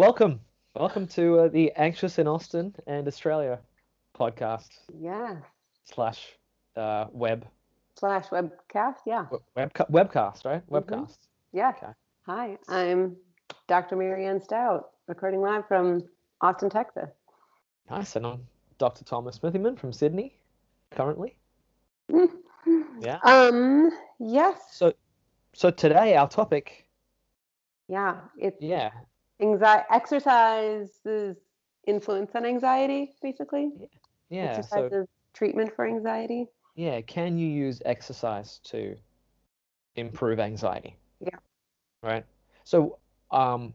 welcome, welcome to uh, the Anxious in Austin and Australia podcast Yeah. slash uh, web Slash webcast. Yeah. w- webca- webcast, right? Mhm. Webcast. Yeah. Okay. Hi, I'm Dr. Marianne Stout, recording live from Austin, Texas. Nice, and I'm Dr. Thomas Smithyman from Sydney, currently. Yeah. Um. Yes. So, so today our topic, Yeah. It's yeah, anxiety. Exercise's influence on anxiety, basically. yeah. So Exercise's treatment for anxiety. yeah, can you use exercise to improve anxiety? Yeah. Right. So, um,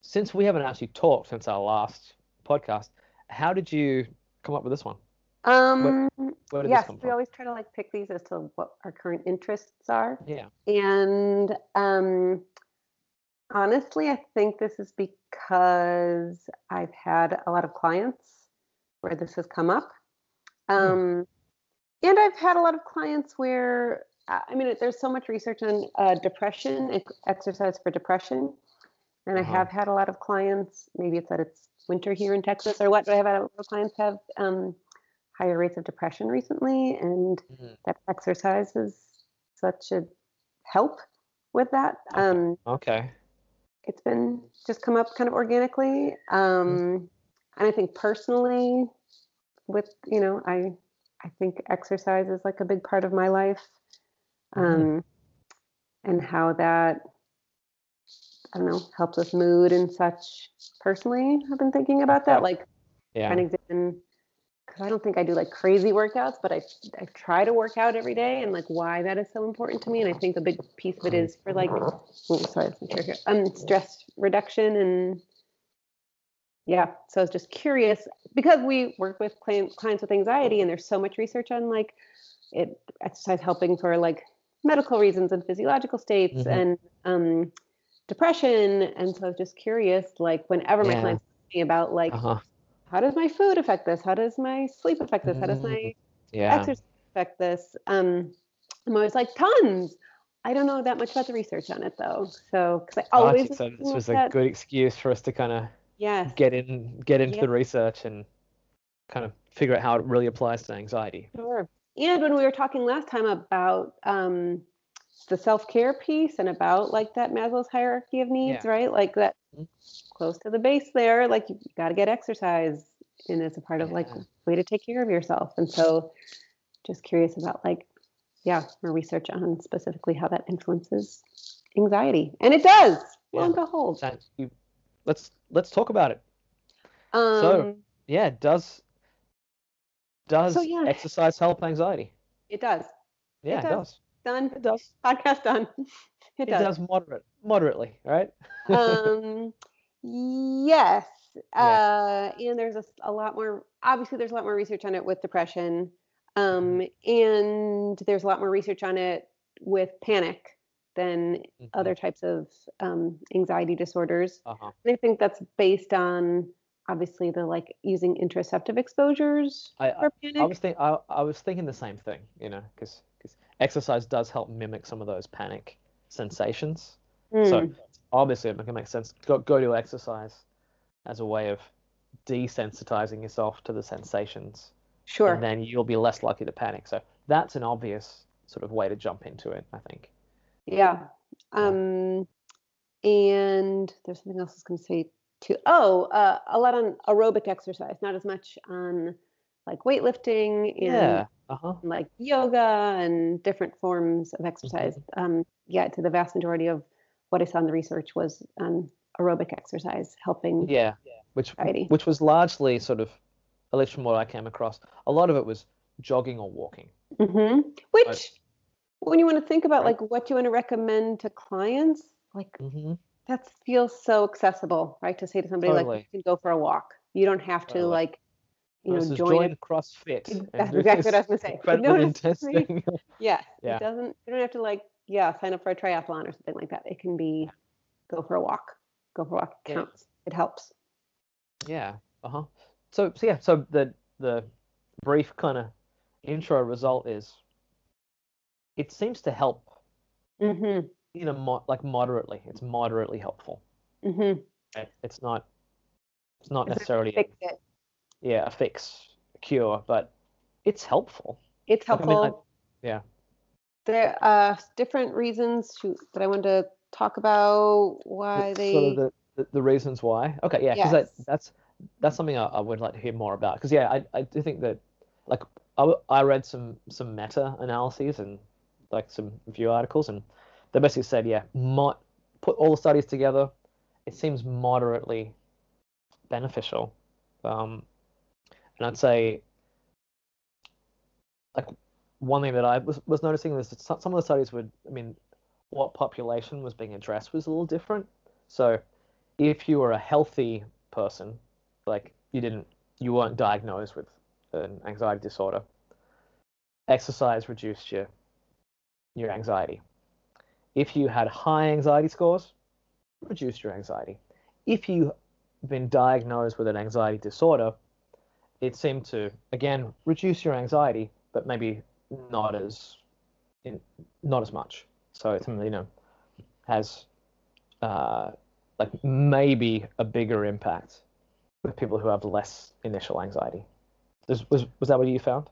since we haven't actually talked since our last podcast, how did you come up with this one? Um. Where did yes, we always try to like pick these as to what our current interests are. Yeah. And um, honestly, I think this is because I've had a lot of clients where this has come up. Um, and I've had a lot of clients where, uh, I mean, there's so much research on uh, depression, ex- exercise for depression. And I Uh-huh. have had a lot of clients, maybe it's that it's winter here in Texas or what, but I've had a lot of clients have um, higher rates of depression recently. And Mhm. that exercise is such a help with that. Okay. Um, Okay. It's been just come up kind of organically. Um, and I think personally, with you know, I I think exercise is like a big part of my life, um, and how that I don't know helps with mood and such. Personally, I've been thinking about that, like Yeah. trying to examine because I don't think I do like crazy workouts, but I I try to work out every day and like why that is so important to me. And I think a big piece of it is for like oh, sorry, let me try here. Um stress reduction and yeah. So I was just curious because we work with clients with anxiety and there's so much research on like it exercise helping for like medical reasons and physiological states Mhm. and um depression. And so I was just curious, like whenever my Yeah. clients ask me about like Uh huh. How does my food affect this? How does my sleep affect this? How does my Mm, Yeah. exercise affect this? Um, I'm always like tons. I don't know that much about the research on it though. So because I Oh, always so this was a good excuse for us to kind of yes, get in, get into Yeah. the research and kind of figure out how it really applies to anxiety. sure. And when we were talking last time about um, the self care piece and about like that Maslow's hierarchy of needs, Yeah. right? Like that. Close to the base there. Like you, got to get exercise, and it's a part of like way to take care of yourself. And so, just curious about like, yeah, more research on specifically how that influences anxiety, and it does. Lo and behold. So you, let's let's talk about it. Um, Yeah, does does yeah. exercise help anxiety? it does. Yeah, it does. does. Done. It does. Podcast done. It It does. does moderate moderately, right? um yes uh and there's a lot more obviously there's a lot more research on it with depression um and there's a lot more research on it with panic than Mhm. other types of um, anxiety disorders Uh-huh. and i think that's based on obviously the like using interoceptive exposures I, for I, panic I was think I, I was thinking the same thing, you know, because exercise does help mimic some of those panic sensations. So Mm, obviously it can make sense. Go go to exercise as a way of desensitizing yourself to the sensations, sure and then you'll be less likely to panic. So that's an obvious sort of way to jump into it, I think. Yeah. Um, and there's something else I was going to say too. Oh, uh, a lot on aerobic exercise, not as much on like weightlifting and Yeah. Uh-huh. like yoga and different forms of exercise. Um, yeah, to the vast majority of what I saw in the research was on aerobic exercise helping Yeah. Which anxiety. which was largely sort of, at least from what I came across, a lot of it was jogging or walking. hmm Which, when you want to think about Right. like what you want to recommend to clients, like Mm-hmm. that feels so accessible, right? To say to somebody like you can go for a walk. You don't have to Totally. like, you know, join. CrossFit. That's exactly what I was gonna say. Incredible No, intense it's really- thing. Yeah, Yeah. it doesn't. You don't have to like, yeah, sign up for a triathlon or something like that. It can be go for a walk. Go for a walk. It Yeah. counts. It helps. Yeah. Uh-huh. So so yeah, so the the brief kind of intro result is it seems to help Mm-hmm. you know mo- like moderately. It's moderately helpful. Mm-hmm. It- It's not It's not It's necessarily Fix it. yeah a fix, a cure, but it's helpful. It's Like, I mean, I- helpful. yeah. There are different reasons to, that I wanted to talk about why they. Sort of the, the, the reasons why. Okay, yeah, because Yes. that, that's that's something I, I would like to hear more about. Because yeah, I, I do think that like I, I read some some meta analyses and like some review articles, and they basically said yeah, mo- put all the studies together, it seems moderately beneficial. Um, and I'd say like one thing that I was, was noticing was that some some of the studies would, I mean, what population was being addressed was a little different. So if you were a healthy person, like you didn't, you weren't diagnosed with an anxiety disorder, exercise reduced your your anxiety. If you had high anxiety scores, reduced your anxiety. If you've been diagnosed with an anxiety disorder, it seemed to again reduce your anxiety, but maybe not as in, not as much. So it's you know has uh, like maybe a bigger impact with people who have less initial anxiety. Was was, was that what you found?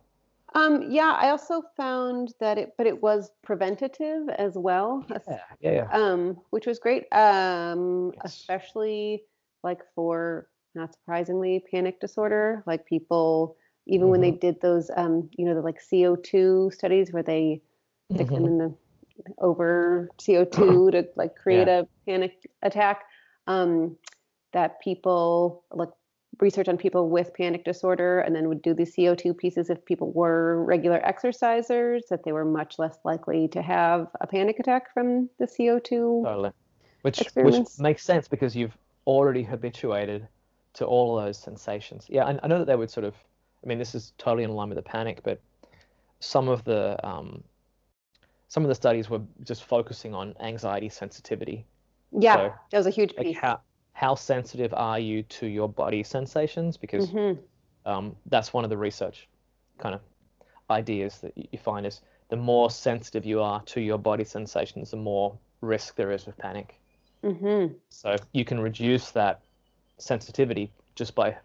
Um, yeah, I also found that it, but it was preventative as well, Yeah, yeah, yeah. um, which was great. Um, Yes. especially like for not surprisingly panic disorder, like people even when they did those, um, you know, the like CO2 studies where they stick them Mhm. in the over CO2 to like create a panic attack. Um, that people like research on people with panic disorder and then would do the CO2 pieces if people were regular exercisers, that they were much less likely to have a panic attack from the CO2. Totally. Which which makes sense because you've already habituated to all of those sensations. Yeah, I, I know that they would sort of. I mean, this is totally in line with the panic, but some of the um, some of the studies were just focusing on anxiety sensitivity. Yeah, So, that was a huge Like piece. how how sensitive are you to your body sensations? Because Mhm. um, that's one of the research kind of ideas that you find is the more sensitive you are to your body sensations, the more risk there is of panic. Mhm. So you can reduce that sensitivity just by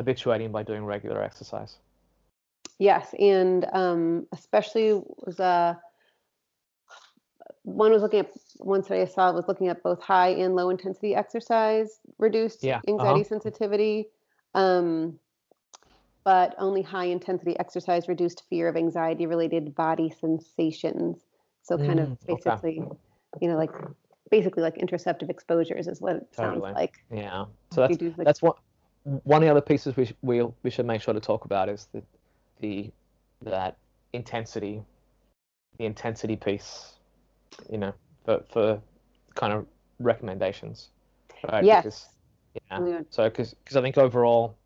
habituating by doing regular exercise. Yes, and um, especially was uh, one was looking at one study I saw was looking at both high and low intensity exercise reduced Yeah, anxiety uh-huh. sensitivity, um, but only high intensity exercise reduced fear of anxiety related body sensations. So kind of Mm, okay. basically, you know, like basically like interoceptive exposures is what it Totally. sounds like. Yeah. So that's that's what one of the other pieces we sh- we'll, we should make sure to talk about is the the that intensity, the intensity piece, you know, for for kind of recommendations. Right? Yes. Because, yeah. Yeah. So because because I think overall.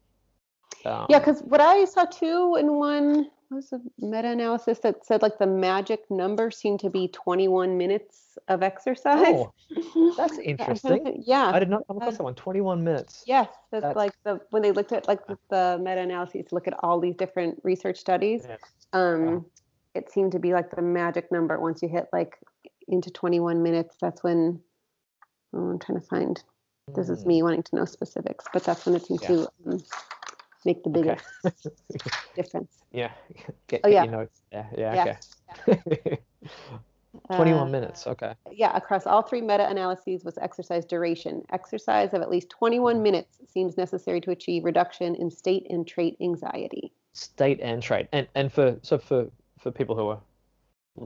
Um, Yeah, because what I saw too in one was a meta-analysis that said like the magic number seemed to be 21 minutes of exercise. Oh, that's Yeah, I'm trying to interesting. Yeah. I did not come across that one. 21 minutes. Yes, that's, That's- like the when they looked at like the, the meta-analyses to look at all these different research studies. Yeah. Um, it seemed to be like the magic number. Once you hit like into 21 minutes, that's when oh, I'm trying to find. This is Mm, me wanting to know specifics, but that's when it seemed Yeah. to um, make the okay. biggest difference. yeah. Get, Oh, yeah. your notes there. Yeah. Yeah, Okay. 21 Uh, minutes. Okay. Yeah, across all three meta analyses was exercise duration. Exercise of at least 21 minutes seems necessary to achieve reduction in state and trait anxiety. State and trait. And and for so for for people who are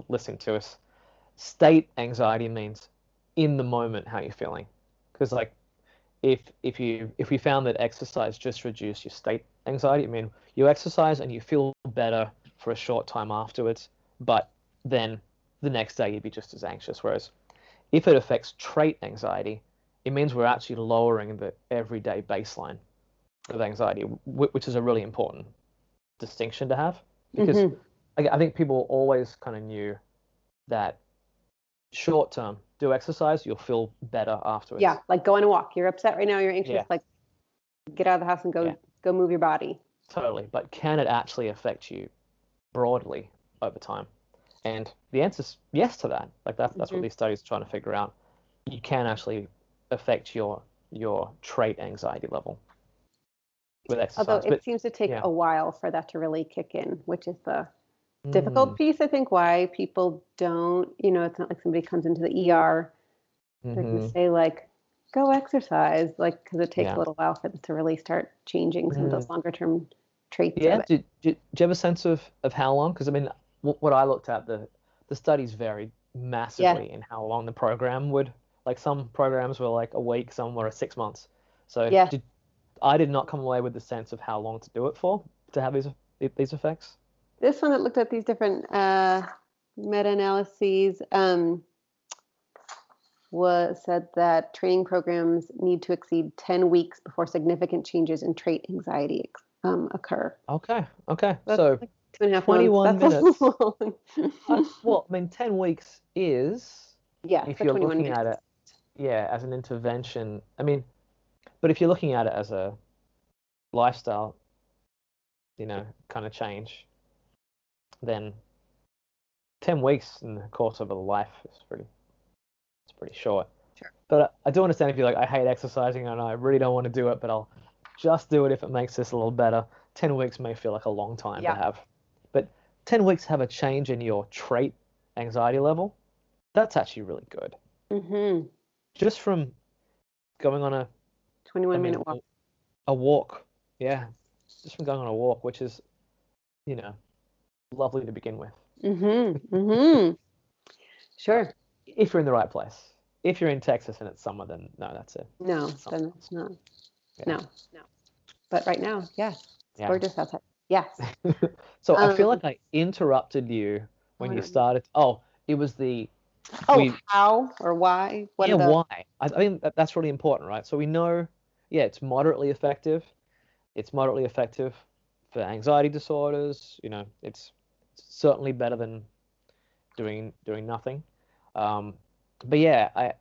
listening to us, state anxiety means in the moment how you're feeling. Because like if if you if we found that exercise just reduced your state anxiety, I mean you exercise and you feel better for a short time afterwards, but then the next day you'd be just as anxious. Whereas if it affects trait anxiety, it means we're actually lowering the everyday baseline of anxiety, which is a really important distinction to have because Mhm. I, I think people always kind of knew that short term do exercise you'll feel better afterwards Yeah, like go on a walk. You're upset right now, you're anxious, Yeah. like get out of the house and go Yeah. go move your body. totally but can it actually affect you broadly over time and the answer is yes to that like that's that's Mhm. what these studies are trying to figure out you can actually affect your your trait anxiety level with exercise. Although it but, seems to take yeah. a while for that to really kick in, which is the difficult Mm, piece. I think why people don't, you know, it's not like somebody comes into the ER, they're going to mhm. say like, go exercise, like, because it takes Yeah. a little while for them to really start changing some of those longer term traits. Yeah. Do, do, do you have a sense of, of how long? Because I mean, what, what I looked at, the the studies varied massively in how long the program would. Like some programs were like a week, some were six months. So Yeah. did, I did not come away with the sense of how long to do it for to have these these effects. This one that looked at these different uh, meta analyses um, was said that training programs need to exceed 10 weeks before significant changes in trait anxiety um, occur. Okay. Okay. That's so like two and a half 21 months. That's uh, well, I mean, ten weeks is yeah, if you're 21 looking at it, yeah, as an intervention. I mean, but if you're looking at it as a lifestyle, you know, kind of change, then ten weeks in the course of a life is pretty, it's pretty short. Sure. But I, I do understand if you're like, I hate exercising and I really don't want to do it, but I'll just do it if it makes this a little better. Ten weeks may feel like a long time Yeah. to have, but ten weeks have a change in your trait anxiety level. That's actually really good hmm just from going on a 21 I mean, minute walk. a walk yeah just from going on a walk which is you know lovely to begin with Mm-hmm. Mm-hmm. Sure. if you're in the right place if you're in texas and it's summer then no that's it No, then it's not. Yeah. No, no. But right now, yes, it's Yeah. gorgeous outside. Yes. so i feel Um, like i interrupted you when you started oh it was the Oh, we- how or why? What yeah the, why I, I think that, that's really important right so we know yeah it's moderately effective it's moderately effective for anxiety disorders you know it's certainly better than doing doing nothing um, but yeah i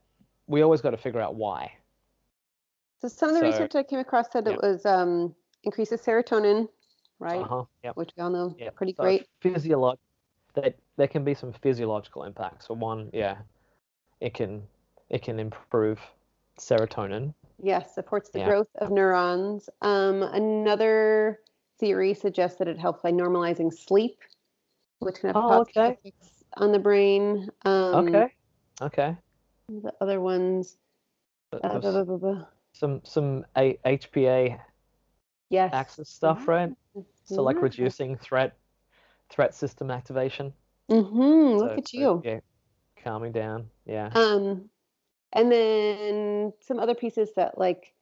we always got to figure out why So some of the So- research I came across said yeah. it was um, increases serotonin, right? uh-huh yeah Which we all know yeah pretty So great. physiolog that there can be some physiological impacts so one yeah it can it can improve serotonin Yes, supports the Yeah. growth of neurons. Um, another theory suggests that it helps by normalizing sleep, which can have Oh, positive okay. effects on the brain. Um, okay okay The other ones. Uh, blah, blah, blah, blah. some some A- hpa Yes. axis stuff right so like reducing threat threat system activation Mm-hmm. Look at so, you. yeah calming down yeah Um, and then some other pieces that like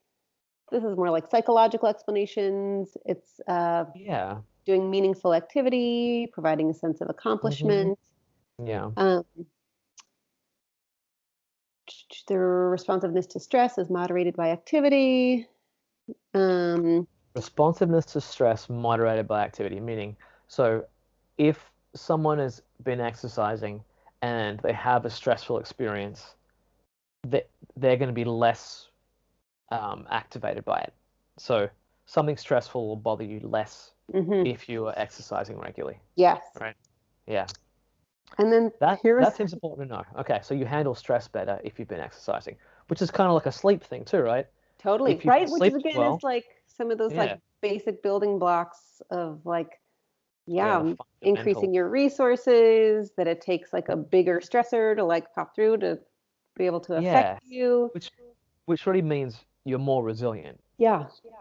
this is more like psychological explanations. It's uh, yeah doing meaningful activity, providing a sense of accomplishment. yeah Um, their responsiveness to stress is moderated by activity. Um, responsiveness to stress moderated by activity meaning so if someone has been exercising and they have a stressful experience they, they're going to be less um, activated by it so something stressful will bother you less mhm, if you are exercising regularly Yes. Right. yeah And then That here is that seems important to know. Okay, so you handle stress better if you've been exercising, which is kind of like a sleep thing too, right? totally right, which is again well- is like some of those Yeah. like basic building blocks of like yeah, the increasing your resources. That it takes like a bigger stressor to like pop through to be able to affect you. which which really means you're more resilient. Yeah. Yeah,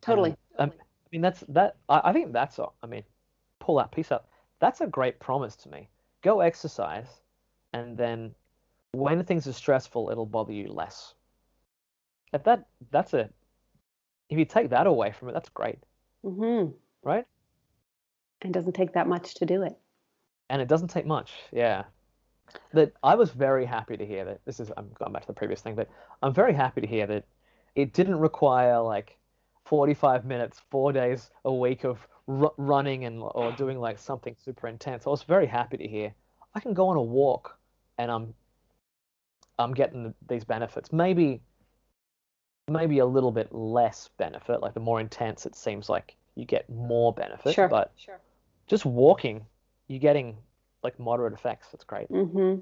totally. And, um, I mean, that's that. I, I think that's. a- I mean, pull that piece up. That's a great promise to me. Go exercise, and then when things are stressful, it'll bother you less. If that that's a. If you take that away from it, that's great, hmm right? And it doesn't take that much to do it. and it doesn't take much yeah that i was very happy to hear that this is i'm going back to the previous thing but i'm very happy to hear that it didn't require like 45 minutes four days a week of r- running and or doing like something super intense i was very happy to hear i can go on a walk and i'm i'm getting these benefits maybe maybe a little bit less benefit like the more intense it seems like you get more benefit Sure. but Sure. just walking, you're getting like moderate effects. That's great. hmm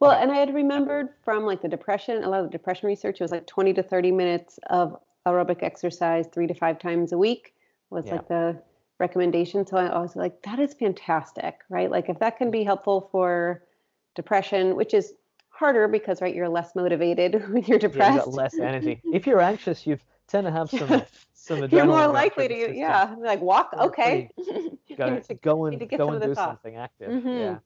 Well, and I had remembered from like the depression, a lot of the depression research, it was like 20 to 30 minutes of aerobic exercise three to five times a week was Yeah. like the recommendation. So I was like, that is fantastic, right? Like if that can be helpful for depression, which is harder because right, you're less motivated when you're Yeah, you've depressed. got less energy. If you're anxious, you tend to have some some adrenaline. you're more likely to, yeah, like walk. You're Okay. Go, You need to- go and go and do off. something active. Mhm. Yeah.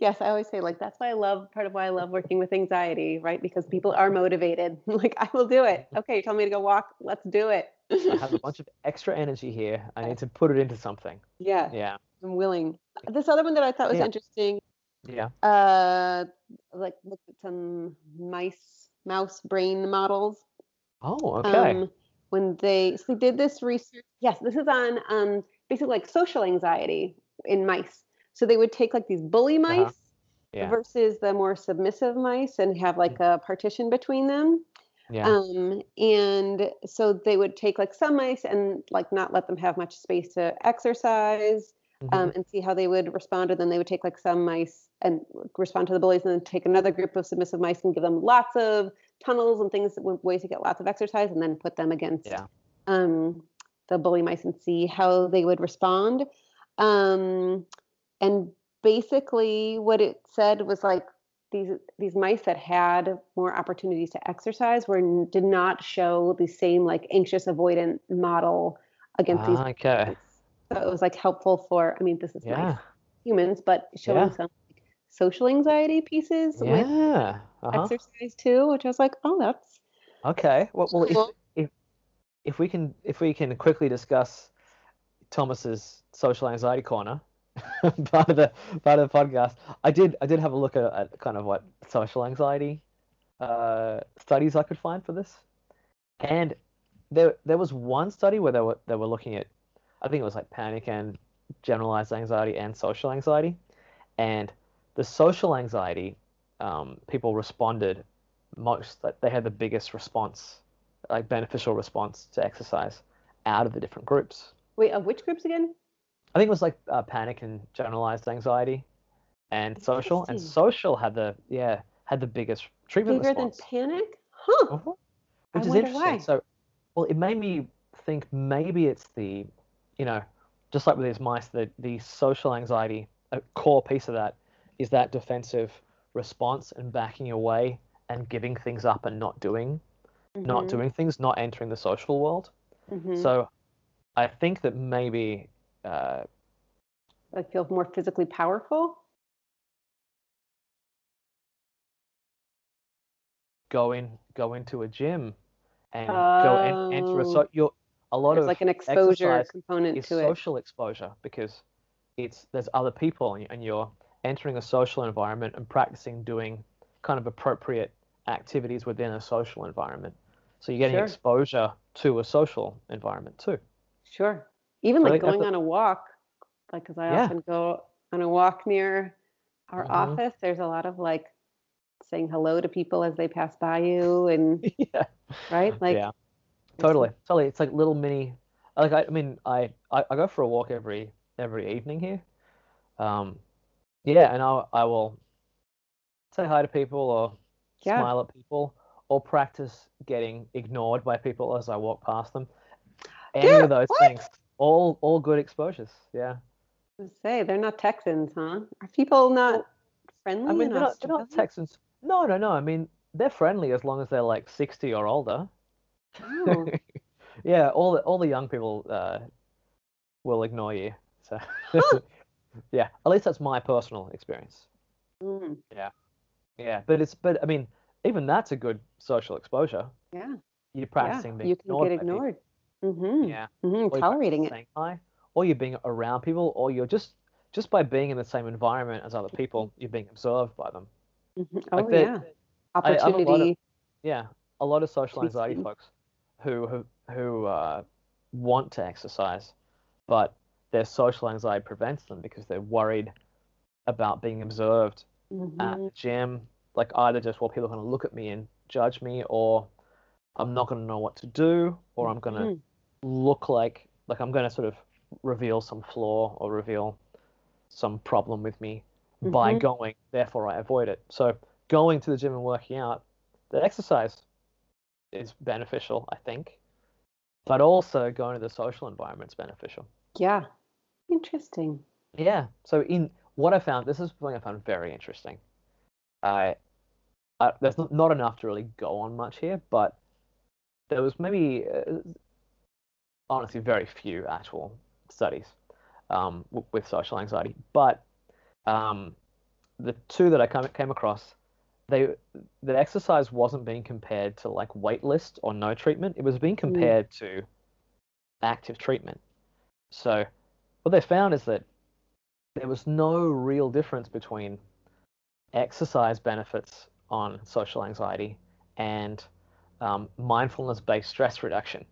Yes, I always say like that's why I love part of why I love working with anxiety, right? Because people are motivated. like I will do it. Okay, you tell me to go walk. Let's do it. I have a bunch of extra energy here. I need to put it into something. yeah, Yeah. I'm willing. This other one that I thought was Yeah. interesting, Yeah. uh, like looked at some mice, mouse brain models. Oh, okay. Um, when they so they did this research. Yes, this is on um basically like social anxiety in mice. So they would take like these bully mice Uh-huh. Yeah. Mm. versus the more submissive mice and have like a partition between them. yeah. Um, and so they would take like some mice and like not let them have much space to exercise Mhm. um, and see how they would respond. And then they would take like some mice and respond to the bullies, and then take another group of submissive mice and give them lots of tunnels and things, ways to get lots of exercise, and then put them against Yeah. um, the bully mice and see how they would respond. Um, and basically, what it said was like these these mice that had more opportunities to exercise were did not show the same like anxious avoidant model against these Ah, okay. mice. So it was like helpful for I mean this is Yeah. humans, but showing Yeah. some social anxiety pieces with Yeah. Uh-huh. exercise too, which I was like, oh, that's Okay. Well, well if, cool. if we can if we can quickly discuss Thomas's social anxiety corner part of the part of the podcast, I did I did have a look at, at kind of what social anxiety uh, studies I could find for this, and there there was one study where they were they were looking at I think it was like panic and generalized anxiety and social anxiety, and the social anxiety um, people responded most like they had the biggest response like beneficial response to exercise out of the different groups. wait, of which groups again? I think it was like uh, panic and generalized anxiety, and social. And social had the yeah had the biggest treatment Bigger than panic? Huh. I which is interesting. why. So, well, it made me think maybe it's the you know just like with these mice, the the social anxiety a core piece of that is that defensive response and backing away and giving things up and not doing not Mhm, doing things, not entering the social world. mhm. So I think that maybe uh, like feel more physically powerful. go in go into a gym and go and enter a Oh. so you're a lot There's of like an exposure component is to it. social exposure because it's there's other people and you're entering a social environment and practicing doing kind of appropriate activities within a social environment. So you're getting Sure. exposure to a social environment too. Sure. Even like going on a walk, like because I Yeah. often go on a walk near our Mhm. office. There's a lot of like saying hello to people as they pass by you, and yeah. right, like yeah. Totally, totally. It's like little mini. Like I, I mean, I, I, I go for a walk every every evening here. Um, yeah, and I I will say hi to people or Yeah. smile at people or practice getting ignored by people as I walk past them. Any Dude, of those what? things, all all good exposures. Yeah. I say they're not Texans, huh? Are people not friendly? I mean, they're not, they're not Texans. No, no, no. I mean, they're friendly as long as they're like sixty or older. Oh. yeah, all the all the young people uh, will ignore you. So yeah, at least that's my personal experience. Mm, Yeah, but it's but I mean, even that's a good social exposure. yeah, You're yeah. practicing being You can ignored get ignored. Mm-hmm. Yeah, mm-hmm. Tolerating it. hi, or you're being around people, or you're just just by being in the same environment as other people, you're being observed by them. Mhm. Like Oh the- yeah, I- I'm a of- opportunity. Yeah, a lot of social anxiety folks who who who uh, want to exercise, but their social anxiety prevents them because they're worried about being observed at Mhm. the gym. Like either just well, people are going to look at me and judge me, or I'm not going to know what to do, or I'm going to Mhm. look like like I'm going to sort of reveal some flaw or reveal some problem with me by Mhm. going. Therefore, I avoid it. So going to the gym and working out, the exercise is beneficial, I think. but also going to the social environment is beneficial. Yeah. Interesting. Yeah. So in what I found, this is something I found very interesting. I, I there's not, not enough to really go on much here, but there was maybe uh, honestly very few actual studies um, w- with social anxiety, but um, the two that I come, came across, they the exercise wasn't being compared to like wait list or no treatment. It was being compared to active treatment. So what they found is that there was no real difference between exercise benefits on social anxiety and um, mindfulness-based stress reduction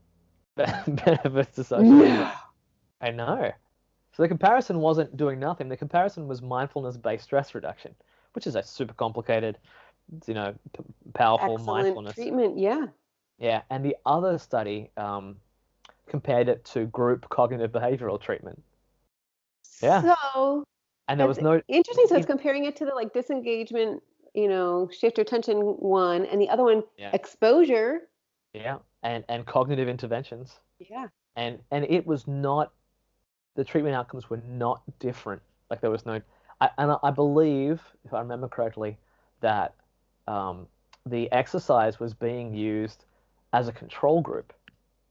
benefits to social anxiety. I know. So the comparison wasn't doing nothing. The comparison was mindfulness-based stress reduction, which is a super complicated, you know, p- powerful Excellent mindfulness. treatment. Yeah. Yeah, and the other study um, compared it to group cognitive behavioral treatment, Yeah. So and there was no interesting. So it's comparing it to the like disengagement, you know, shift your attention one, and the other one Yeah. exposure. yeah, and and cognitive interventions, Yeah. and and it was not the treatment outcomes were not different. Like there was no, I, and I- I believe, if I remember correctly, that um, the exercise was being used as a control group.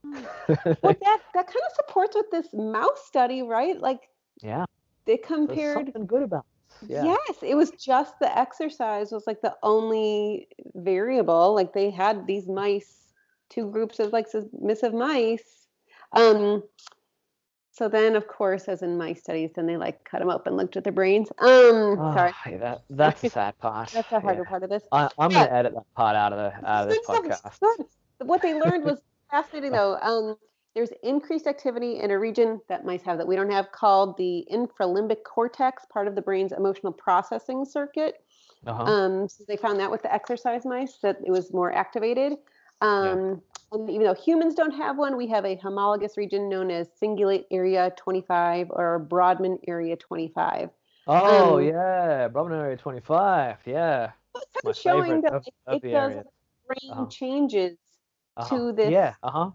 Well, that that kind of supports with this mouse study, right? Like yeah, they compared. something good about. Yeah. Yes, it was just the exercise was like the only variable. Like they had these mice, two groups of like submissive mice. Um, so then, of course, as in mice studies, then they like cut them up and looked at their brains. Um, sorry, Ah, that that's the sad part. that's the harder Yeah. part of this. I, I'm Yeah. gonna edit that part out of the out of this podcast. What they learned was fascinating, though. Um, there's increased activity in a region that mice have that we don't have called the infralimbic cortex, part of the brain's emotional processing circuit. Uh-huh. Um, so they found that with the exercise mice that it was more activated. Um, And even though humans don't have one, we have a homologous region known as cingulate area 25 or Brodmann area 25. oh um, yeah, Brodmann Area 25. Yeah, So it's kind of showing that like, it does brain Uh-huh. changes Uh-huh. to this Yeah. Uh huh.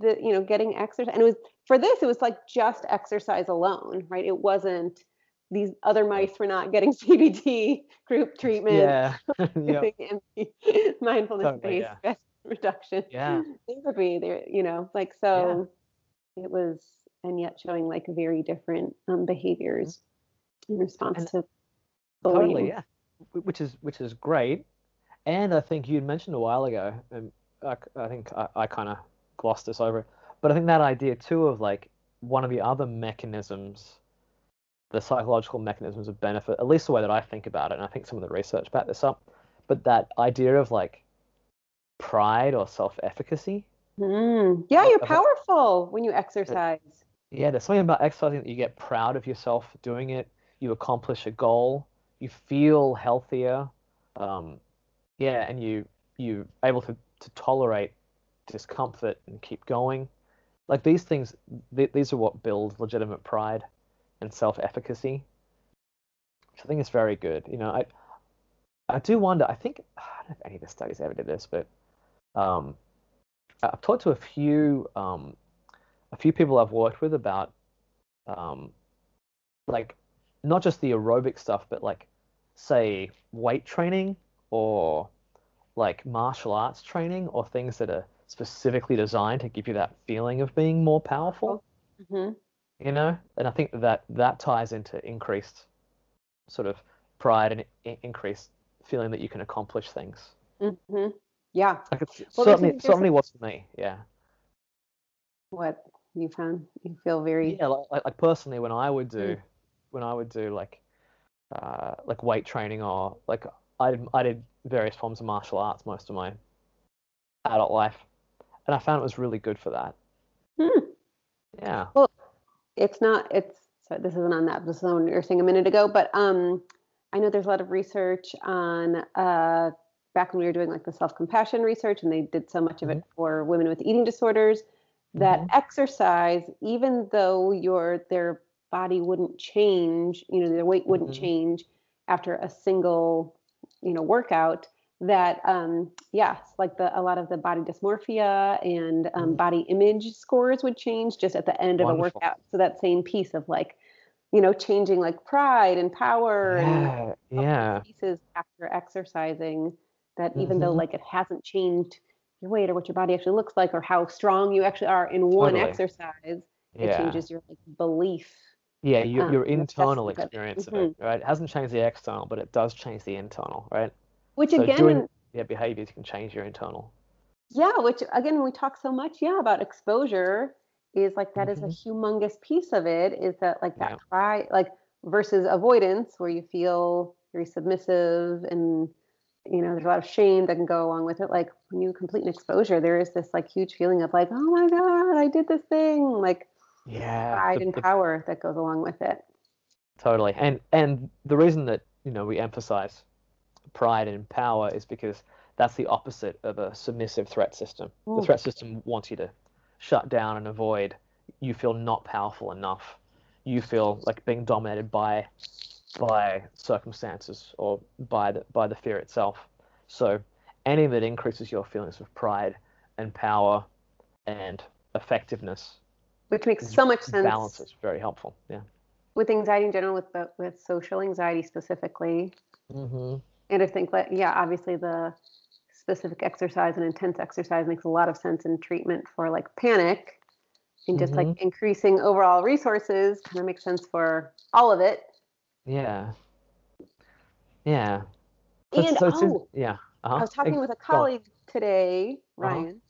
The you know getting exercise and it was for this it was like just exercise alone right it wasn't these other mice were not getting cbt group treatment Yeah. yeah. mindfulness based yeah. reduction Yeah. therapy there you know like so it was and yet showing like very different um, behaviors in response And- to bullying Totally. Yeah. Which is which is great. And I think you mentioned a while ago, and I, I think I, I kind of glossed this over, but I think that idea too of like one of the other mechanisms, the psychological mechanisms of benefit, at least the way that I think about it, and I think some of the research back this up, but that idea of like pride or self-efficacy. Mm. yeah you're powerful when you exercise Yeah, there's something about exercising that you get proud of yourself doing it. You accomplish a goal. You feel healthier. Um, yeah, and you you're able to, to tolerate discomfort and keep going. Like these things, th- these are what build legitimate pride and self-efficacy. I think is very good. You know, I I do wonder. I think I don't know if any of the studies ever did this, but um, I've talked to a few um, a few people I've worked with about um, like not just the aerobic stuff, but like say weight training or like martial arts training or things that are specifically designed to give you that feeling of being more powerful, hmm you know? And I think that that ties into increased sort of pride and i- increased feeling that you can accomplish things. hmm yeah Like it's Well, certainly certainly was for me, yeah. what you found you feel very Yeah, like, like, like personally, when I would do, Mm. when I would do like, uh, like weight training or like I did, I did various forms of martial arts most of my adult life, and I found it was really good for that. Hmm. Yeah. Well, it's not it's so this isn't on that this is on your saying a minute ago but um i know there's a lot of research on uh back when we were doing like the self-compassion research and they did so much of it for women with eating disorders that Mhm. exercise even though your their body wouldn't change you know their weight wouldn't Mhm. change after a single you know workout that um, yes, like the a lot of the body dysmorphia and um, Mhm. body image scores would change just at the end of a workout. So that same piece of like, you know, changing like pride and power and Yeah, all yeah, pieces after exercising. That even though Mhm. like it hasn't changed your weight or what your body actually looks like or how strong you actually are in one Totally. exercise, it changes your like belief. Yeah, your, um, your and internal experience of it, right? It hasn't changed the external, but it does change the internal, right? Which So again, doing yeah, behaviors can change your internal. Yeah, which again, we talk so much, yeah, about exposure, is like that is a Mhm. humongous piece of it. Is that like that Yeah. pride, like versus avoidance, where you feel very submissive and you know there's a lot of shame that can go along with it. Like when you complete an exposure, there is this like huge feeling of like, oh my god, I did this thing, like Yeah, pride the- and the- power that goes along with it. Totally. And and the reason that, you know, we emphasize pride and power is because that's the opposite of a submissive threat system. The Mm. threat system wants you to shut down and avoid. You feel not powerful enough. You feel like being dominated by by circumstances or by the by the fear itself. So anything that increases your feelings of pride and power and effectiveness Which makes so much sense balance is very helpful. Yeah. with anxiety in general, with the, with social anxiety specifically. Mm-hmm. And I think that, yeah, obviously the specific exercise and intense exercise makes a lot of sense in treatment for like panic and just like increasing overall resources kind of makes sense for all of it. Yeah. Yeah. It's- And so oh, yeah. I Uh-huh. was talking with a colleague today, Uh-huh. Ryan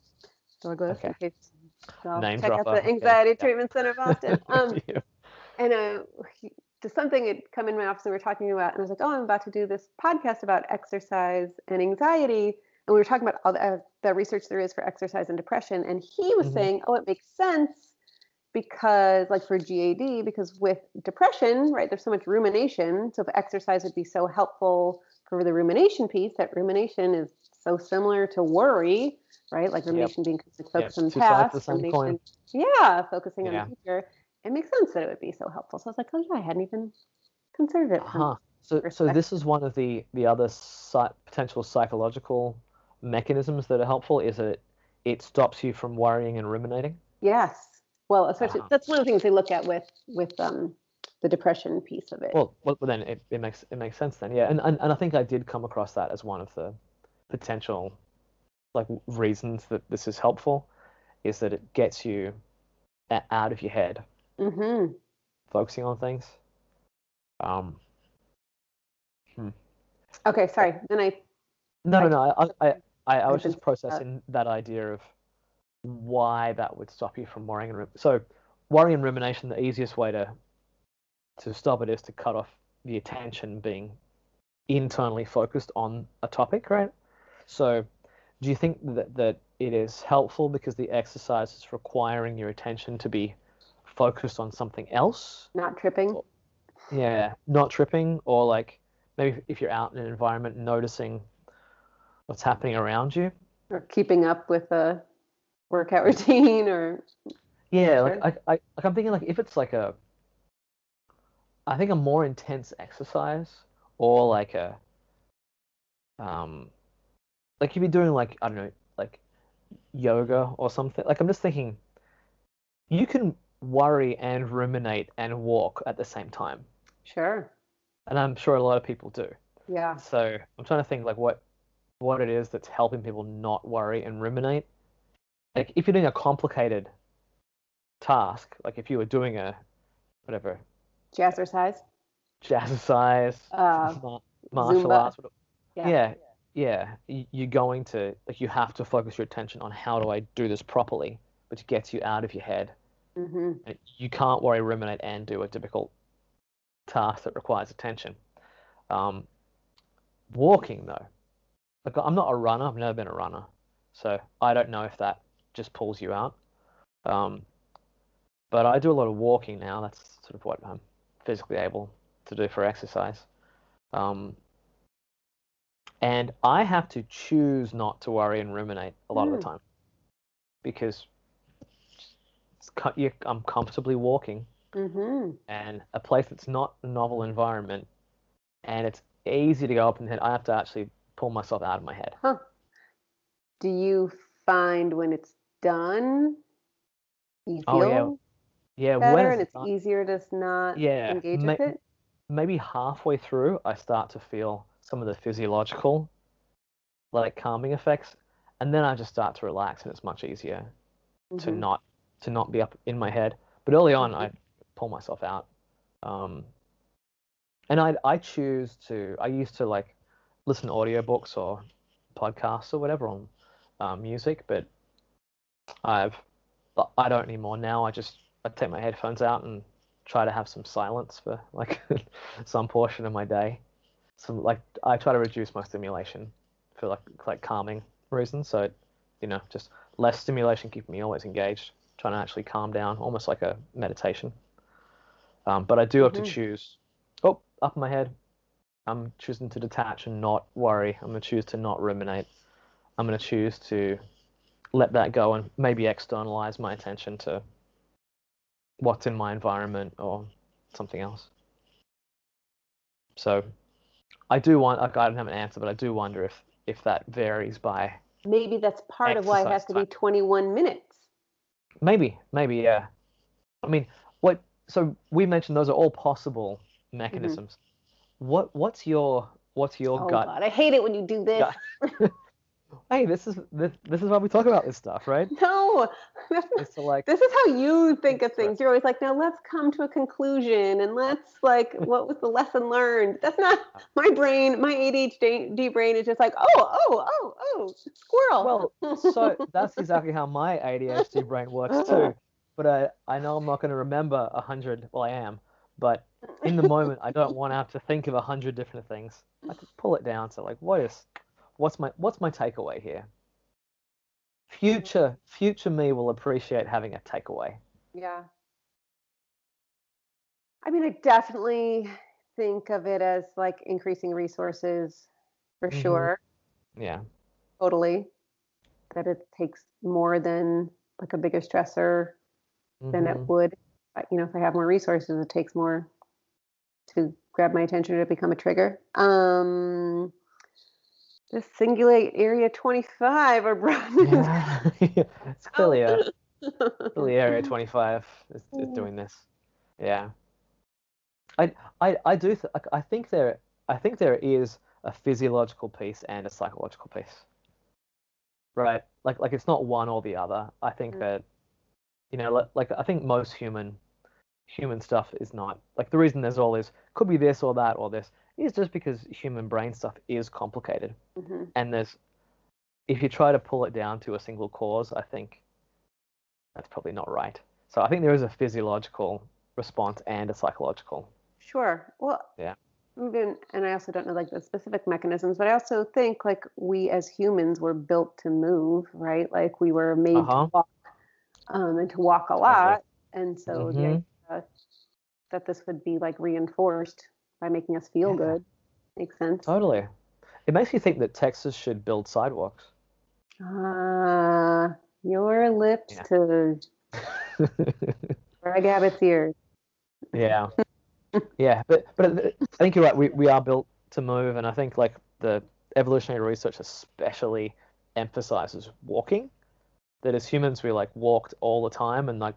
Douglas, in case check out the Anxiety. Treatment Center of Austin. Um, Yeah. and uh, he, just something had come in my office and we were talking about, and I was like, oh, I'm about to do this podcast about exercise and anxiety. And we were talking about all the, uh, the research there is for exercise and depression. And he was Mhm. saying, oh, it makes sense because, like for GAD, because with depression, right, there's so much rumination. So if exercise would be so helpful for the rumination piece, that rumination is so similar to worry, right? Like rumination being like, focused on the two sides of the past, rumination, coin. yeah, focusing on the future. It makes sense that it would be so helpful. So I was like, oh yeah, I hadn't even considered it. Uh-huh. So, so this is one of the the other potential psychological mechanisms that are helpful. Is it, it stops you from worrying and ruminating. Yes. Well, especially Uh-huh. that's one of the things they look at with with um the depression piece of it. Well, well, then it, it makes it makes sense then. Yeah, and, and and I think I did come across that as one of the potential like reasons that this is helpful, is that it gets you out of your head hmm focusing on things. Um, Hmm. Okay, sorry. Then I no, no, I- no. I, I, I, I was just processing that idea of why that would stop you from worrying and so worry and rumination. The easiest way to to stop it is to cut off the attention being internally focused on a topic, right? So, do you think that that it is helpful because the exercise is requiring your attention to be focused on something else? not tripping. Yeah, not tripping, or like maybe if you're out in an environment, noticing what's happening around you. or keeping up with a workout routine or Yeah, like I, I, like I'm thinking like if it's like a, I think a more intense exercise or like a, um, like you'd be doing like I don't know like yoga or something. Like I'm just thinking, you can worry and ruminate and walk at the same time, sure. and I'm sure a lot of people do. Yeah. So I'm trying to think like what what it is that's helping people not worry and ruminate. Like if you're doing a complicated task, like if you were doing a whatever Jazzercise. jazzercise, Uh, mar- martial Zumba. arts, whatever. Yeah. yeah, yeah, you're going to like you have to focus your attention on how do I do this properly, which gets you out of your head. Hmm You can't worry, ruminate, and do a difficult task that requires attention. Um, walking though, like I'm not a runner. I've never been a runner, so I don't know if that just pulls you out. Um, but I do a lot of walking now. That's sort of what I'm physically able to do for exercise. Um, and I have to choose not to worry and ruminate a lot of Mm. the time because it's, co- you, I'm comfortably walking hmm and a place that's not a novel environment and it's easy to go up and head. I have to actually pull myself out of my head. Huh. Do you find when it's done, you feel Oh, yeah. Yeah, better when and it's done- easier to not Yeah, engage ma- with it? maybe halfway through, I start to feel some of the physiological, like calming effects, and then I just start to relax, and it's much easier to Mhm. not to not be up in my head. But early on. I pull myself out, um, and I I choose to. I used to like listen to audiobooks or podcasts or whatever on um, music, but I've I don't anymore. Now I just I take my headphones out and try to have some silence for like some portion of my day. Some like I try to reduce my stimulation for like like calming reasons. So you know, just less stimulation keep me always engaged, trying to actually calm down, almost like a meditation. Um, but I do have Mhm. to choose. Oh, up in my head. I'm choosing to detach and not worry. I'm gonna choose to not ruminate. I'm gonna choose to let that go and maybe externalize my attention to what's in my environment or something else. So I do want like, I don't have an answer, but I do wonder if if that varies by Maybe that's part of why it has to be 21 minutes. Maybe maybe yeah. I mean, what so we mentioned those are all possible mm-hmm. mechanisms. What what's your what's your oh gut? God, I hate it when you do this. Hey, this is this, this is why we talk about this stuff, right? No, It's like this is how you think of things. You're always like, now let's come to a conclusion and let's like, what was the lesson learned? That's not my brain. My ADHD brain is just like, oh, oh, oh, oh, squirrel. Well, so that's exactly how my ADHD brain works too. But I, I know I'm not going to remember a hundred. Well, I am, but in the moment, I don't want to have to think of a hundred different things. I can pull it down to like, what is, what's my, what's my takeaway here? Future, future me will appreciate having a takeaway. Yeah. I mean, I definitely think of it as like increasing resources for Mhm. sure. Yeah. Totally. That it takes more than like a bigger stressor than it Mhm. would. uh, You know, if I have more resources, it takes more to grab my attention to become a trigger. Um, the Cingulate Area 25 or Brodmann. Yeah. it's clearly a, clearly Area 25 is, is doing this. Yeah. I I I do th- I think there I think there is a physiological piece and a psychological piece. Right? Like like it's not one or the other. I think Mm. that you know like, like I think most human human stuff is not like the reason there's all this could be this or that or this is just because human brain stuff is complicated Mhm. and there's if you try to pull it down to a single cause i think that's probably not right so i think there is a physiological response and a psychological Sure. Well, Yeah. And I also don't know like the specific mechanisms, but I also think like we as humans were built to move, right? Like we were made Uh-huh. to walk um, and to walk a lot. And so the Mhm. idea that this would be like reinforced by making us feel Yeah. good makes sense. totally it makes you think that texas should build sidewalks Ah, your lips Yeah. to Greg Abbott's ears. yeah yeah but but i think you're right we, we are built to move and i think like the evolutionary research especially emphasizes walking that as humans we like walked all the time and like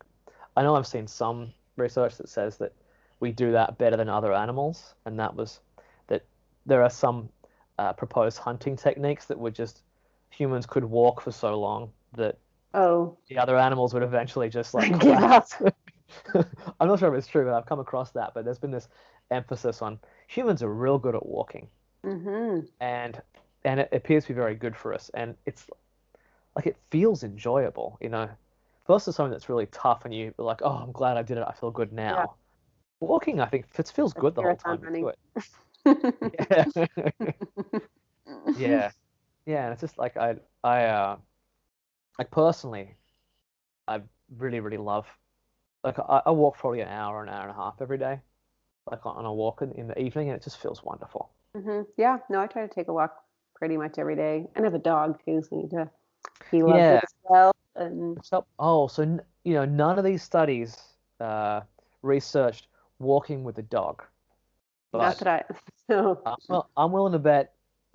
i know i've seen some research that says that we do that better than other animals and that was that there are some uh, proposed hunting techniques that would just humans could walk for so long that Oh, the other animals would eventually just like Give up. collapse. I'm not sure if it's true, but I've come across that. But there's been this emphasis on humans are real good at walking, hmm and and it appears to be very good for us. And it's like it feels enjoyable, you know. Versus something that's really tough, and you're like, oh, I'm glad I did it. I feel good now. Walking, I think, it feels good the whole time. running. Yeah. yeah yeah and it's just like i i uh like personally i really really love like i, I walk probably an hour an hour and a half every day like on a walk in, in the evening and it just feels wonderful hmm Yeah, no, I try to take a walk pretty much every day, and I have a dog too, so I need to. He loves Yeah. it as well, and so oh so you know none of these studies uh researched walking with a dog not but that I. So I'm, well, I'm willing to bet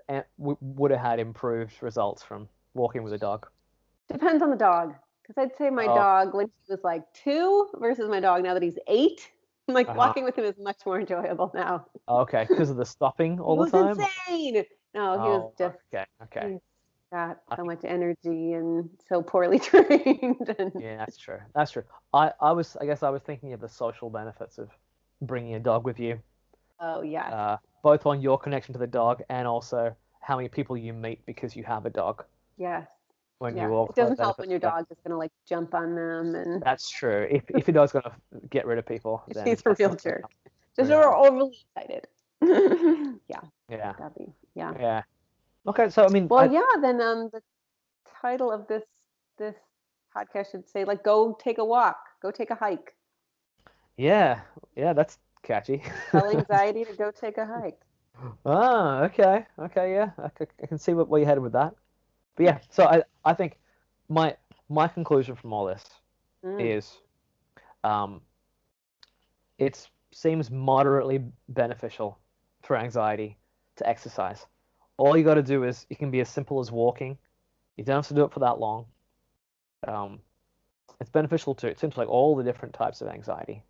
eh, w- would have had improved results from walking with a dog? Depends on the dog. Because I'd say my Oh. dog when he was like two versus my dog now that he's eight. Like Uh-huh. walking with him is much more enjoyable now. Okay, because of the stopping all the time. he was insane. No, he was Oh, just okay, okay. got I- so much energy and so poorly trained. And Yeah, that's true. That's true. I, I was, I guess, I was thinking of the social benefits of bringing a dog with you, oh yeah, uh, both on your connection to the dog and also how many people you meet because you have a dog yes. when yeah. you walk. It doesn't help when your dog is gonna like jump on them and. That's true. If if your dog's gonna get rid of people, then he's a real jerk. Just Yeah. or overly excited. yeah, Yeah, that'd be yeah. yeah. Okay, so I mean, Well, I- yeah. Then um, the title of this this podcast should say like, "Go take a walk, go take a hike." Yeah, yeah, that's catchy. Tell anxiety to go take a hike. Ah, okay, okay, yeah, I, c- I can see what, where you headed with that. But yeah, so I, I think my my conclusion from all this Mm. is, um, it seems moderately beneficial for anxiety to exercise. All you got to do is it can be as simple as walking. You don't have to do it for that long. Um, it's beneficial to it seems like all the different types of anxiety.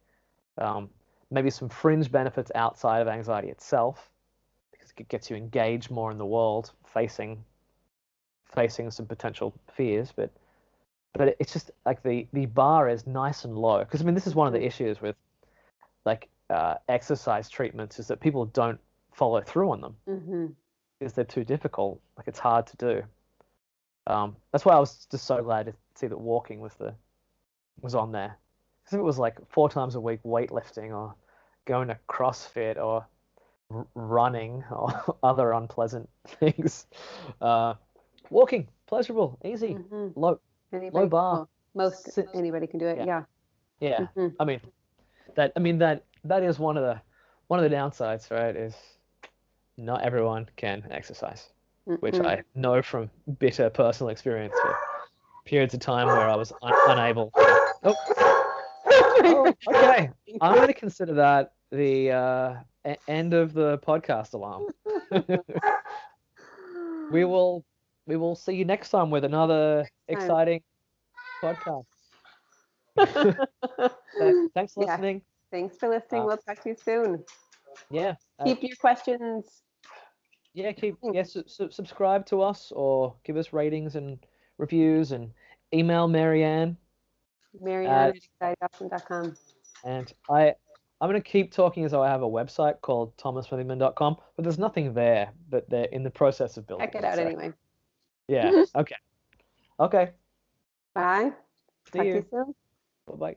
Um, maybe some fringe benefits outside of anxiety itself because it gets you engaged more in the world, facing facing some potential fears. But but it's just like the the bar is nice and low because I mean this is one of the issues with like uh, exercise treatments is that people don't follow through on them hmm because they're too difficult. Like it's hard to do. Um, that's why I was just so glad to see that walking was the was on there. If it was like four times a week weightlifting or going to CrossFit or r- running or other unpleasant things, uh, walking pleasurable, easy, hmm low. Anybody, bar. well, most anybody can do it. yeah. Yeah. Yeah, Mhm. I mean that. I mean that. That is one of the one of the downsides, right? Is not everyone can exercise. which Mhm. I know from bitter personal experience for periods of time where I was un- unable. Oh, oh, okay. I'm going to consider that the uh, e- end of the podcast alarm. we will we will see you next time with another exciting podcast. So, thanks for Yeah. listening. Thanks for listening. Uh, we'll talk to you soon. Yeah. uh, Keep your questions. yeah, keep yeah, su- su- subscribe to us or give us ratings and reviews and email Marianne Uh, Marianne at. And I, I'm going to keep talking as though I have a website called thomassmithyman.com, but there's nothing there. But they're in the process of building. Check it out so- anyway. Yeah. Okay. Okay. Bye. See Talk you. you soon. Bye bye.